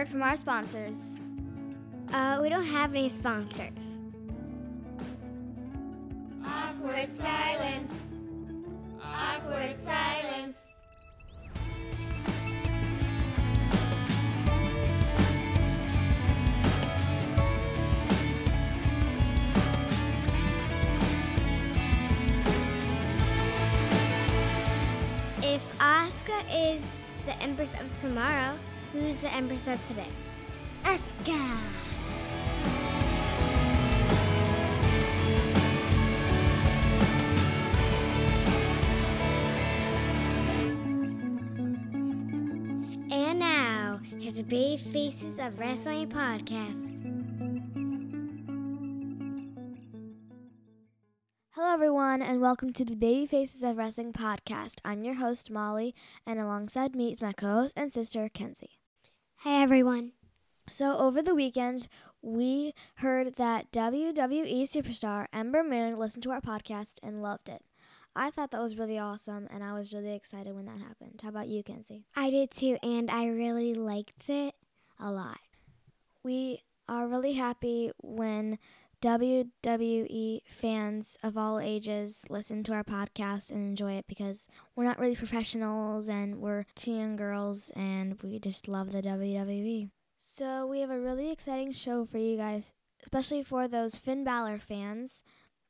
word from our sponsors. Uh, we don't have any sponsors. Awkward silence. Awkward silence. If Asuka is the Empress of tomorrow, who's the Empress of today? Asuka! And now, here's the Baby Faces of Wrestling podcast. Hello, everyone, and welcome to the Baby Faces of Wrestling podcast. I'm your host, Molly, and alongside me is my co host and sister, Kenzie. Hey, everyone. So, over the weekend, we heard that WWE superstar Ember Moon listened to our podcast and loved it. I thought that was really awesome, and I was really excited when that happened. How about you, Kenzie? I did too, and I really liked it a lot. We are really happy when WWE fans of all ages listen to our podcast and enjoy it because we're not really professionals and we're two young girls and we just love the WWE. So we have a really exciting show for you guys, especially for those Finn Balor fans,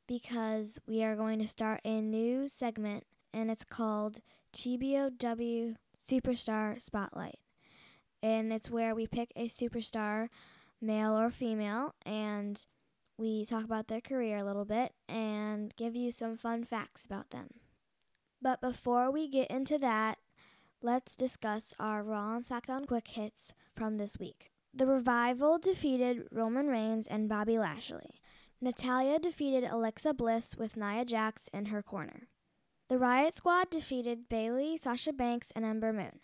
because we are going to start a new segment and it's called TBOW Superstar Spotlight. And it's where we pick a superstar, male or female, and we talk about their career a little bit and give you some fun facts about them. But before we get into that, let's discuss our Raw and SmackDown quick hits from this week. The Revival defeated Roman Reigns and Bobby Lashley. Natalya defeated Alexa Bliss with Nia Jax in her corner. The Riot Squad defeated Bayley, Sasha Banks, and Ember Moon.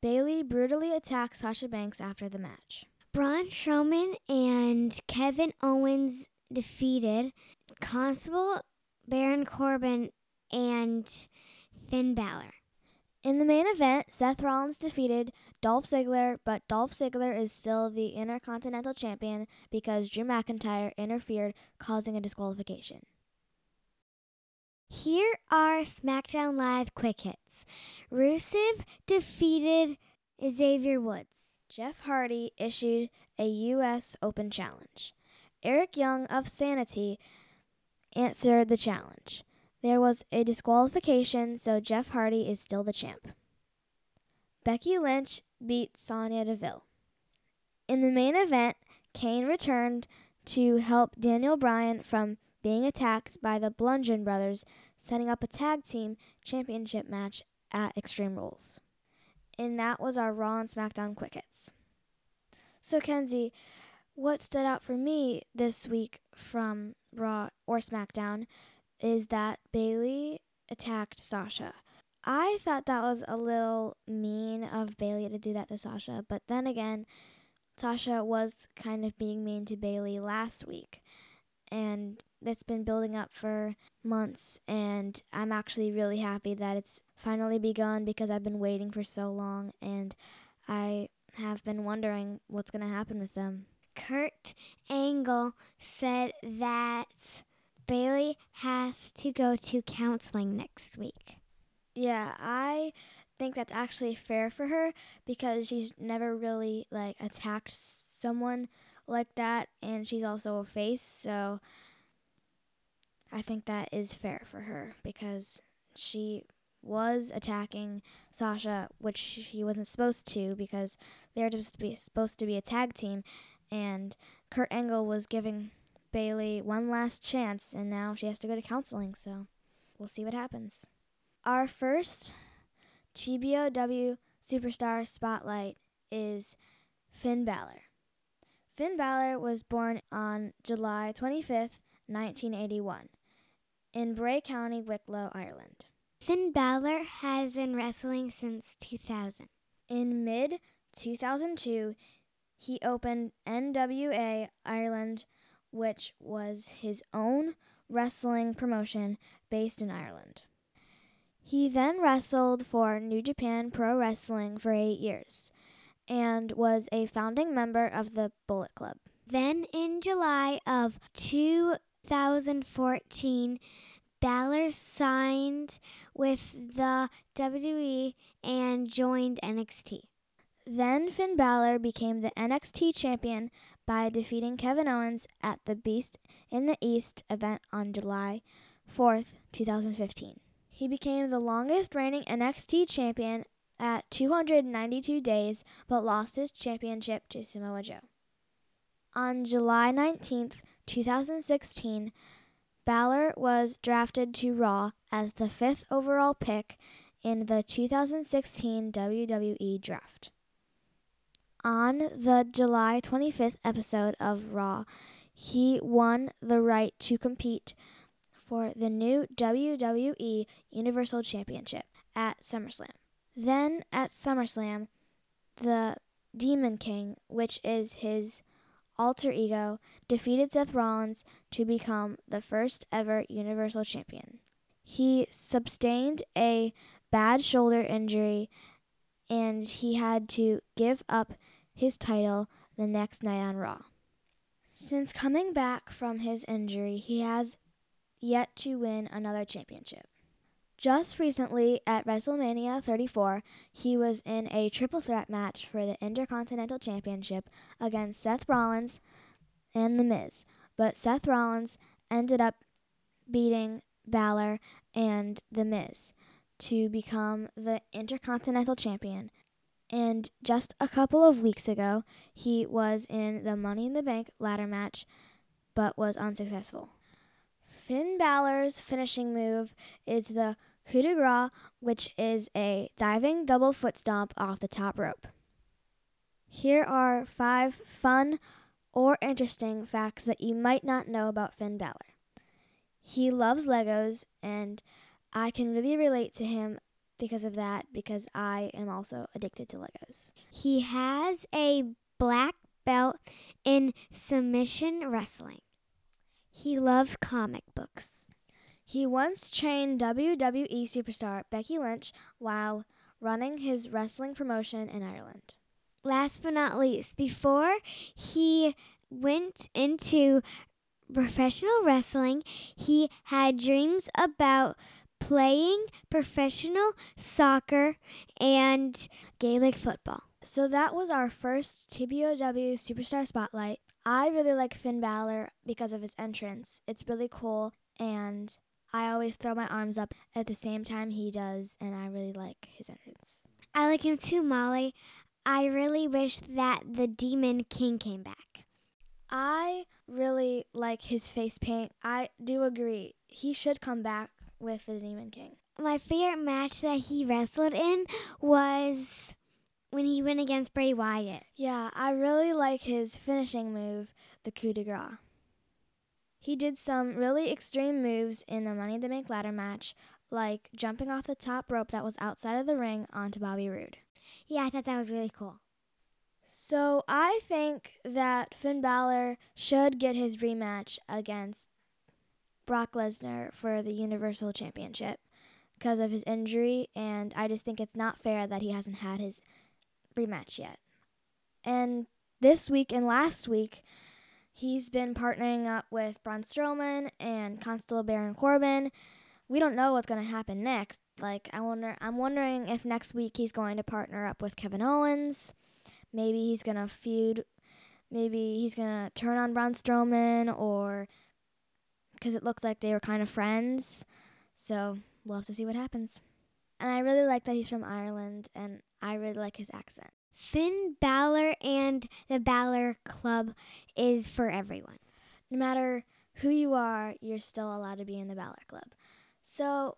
Bayley brutally attacked Sasha Banks after the match. Braun Strowman and Kevin Owens defeated Constable Baron Corbin and Finn Balor. In the main event, Seth Rollins defeated Dolph Ziggler, but Dolph Ziggler is still the Intercontinental Champion because Drew McIntyre interfered, causing a disqualification. Here are SmackDown Live quick hits. Rusev defeated Xavier Woods. Jeff Hardy issued a U.S. Open challenge. Eric Young of Sanity answered the challenge. There was a disqualification, so Jeff Hardy is still the champ. Becky Lynch beat Sonya Deville. In the main event, Kane returned to help Daniel Bryan from being attacked by the Bludgeon Brothers, setting up a tag team championship match at Extreme Rules. And that was our Raw and SmackDown quick hits. So, Kenzie, what stood out for me this week from Raw or SmackDown is that Bayley attacked Sasha. I thought that was a little mean of Bayley to do that to Sasha, but then again, Sasha was kind of being mean to Bayley last week. And it's been building up for months, and I'm actually really happy that it's finally begun because I've been waiting for so long, and I have been wondering what's going to happen with them. Kurt Angle said that Bayley has to go to counseling next week. Yeah, I think that's actually fair for her because she's never really like attacked someone like that and she's also a face, so I think that is fair for her because she was attacking Sasha, which she wasn't supposed to because they're just be, supposed to be a tag team, and Kurt Angle was giving Bayley one last chance, and now she has to go to counseling. So we'll see what happens. Our first TBOW superstar spotlight is Finn Balor. Finn Balor was born on July 25th, 1981, in Bray County, Wicklow, Ireland. Finn Balor has been wrestling since 2000. In mid 2002, he opened NWA Ireland, which was his own wrestling promotion based in Ireland. He then wrestled for New Japan Pro Wrestling for eight years, and was a founding member of the Bullet Club. Then in July of 2014, Balor signed with the WWE and joined NXT. Then Finn Balor became the NXT champion by defeating Kevin Owens at the Beast in the East event on July 4th, 2015. He became the longest reigning NXT champion at 292 days but lost his championship to Samoa Joe. On July 19th, 2016, Balor was drafted to Raw as the fifth overall pick in the 2016 WWE Draft. On the July 25th episode of Raw, he won the right to compete for the new WWE Universal Championship at SummerSlam. Then at SummerSlam, the Demon King, which is his alter ego, defeated Seth Rollins to become the first ever Universal Champion. He sustained a bad shoulder injury and he had to give up his title the next night on Raw. Since coming back from his injury, he has yet to win another championship. Just recently at WrestleMania 34, he was in a triple threat match for the Intercontinental Championship against Seth Rollins and The Miz, but Seth Rollins ended up beating Balor and The Miz to become the Intercontinental Champion. And just a couple of weeks ago, he was in the Money in the Bank ladder match, but was unsuccessful. Finn Balor's finishing move is the coup de grace, which is a diving double foot stomp off the top rope. Here are five fun or interesting facts that you might not know about Finn Balor. He loves Legos, and I can really relate to him because of that, because I am also addicted to Legos. He has a black belt in submission wrestling. He loves comic books. He once trained WWE superstar Becky Lynch while running his wrestling promotion in Ireland. Last but not least, before he went into professional wrestling, he had dreams about playing professional soccer and Gaelic football. So that was our first TBOW Superstar Spotlight. I really like Finn Balor because of his entrance. It's really cool, and I always throw my arms up at the same time he does, and I really like his entrance. I like him too, Molly. I really wish that the Demon King came back. I really like his face paint. I do agree. He should come back with the Demon King. My favorite match that he wrestled in was when he went against Bray Wyatt. Yeah, I really like his finishing move, the coup de grace. He did some really extreme moves in the Money in the Bank ladder match, like jumping off the top rope that was outside of the ring onto Bobby Roode. Yeah, I thought that was really cool. So I think that Finn Balor should get his rematch against Brock Lesnar for the Universal Championship because of his injury, and I just think it's not fair that he hasn't had his rematch yet. And this week and last week, he's been partnering up with Braun Strowman and Constable Baron Corbin. We don't know what's going to happen next. Like I wonder, I'm wondering if next week he's going to partner up with Kevin Owens. Maybe he's going to feud. Maybe he's going to turn on Braun Strowman, or because it looks like they were kind of friends. So we'll have to see what happens. And I really like that he's from Ireland, and I really like his accent. Finn Balor and the Balor Club is for everyone. No matter who you are, you're still allowed to be in the Balor Club. So,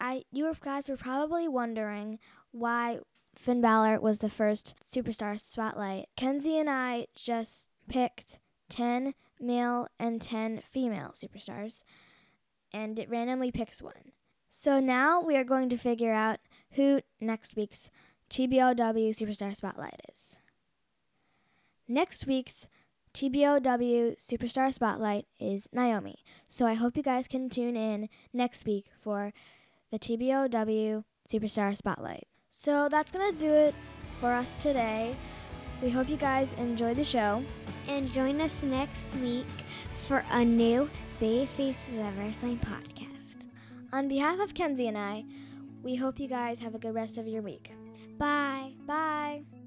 I you guys were probably wondering why Finn Balor was the first superstar spotlight. Kenzie and I just picked 10 male and 10 female superstars, and it randomly picks one. So now we are going to figure out who next week's TBOW Superstar Spotlight is. Next week's TBOW Superstar Spotlight is Naomi, so I hope you guys can tune in next week for the TBOW Superstar Spotlight. So that's going to do it for us today. We hope you guys enjoyed the show. And join us next week for a new Baby Faces of Wrestling podcast. On behalf of Kenzie and I, we hope you guys have a good rest of your week. Bye. Bye.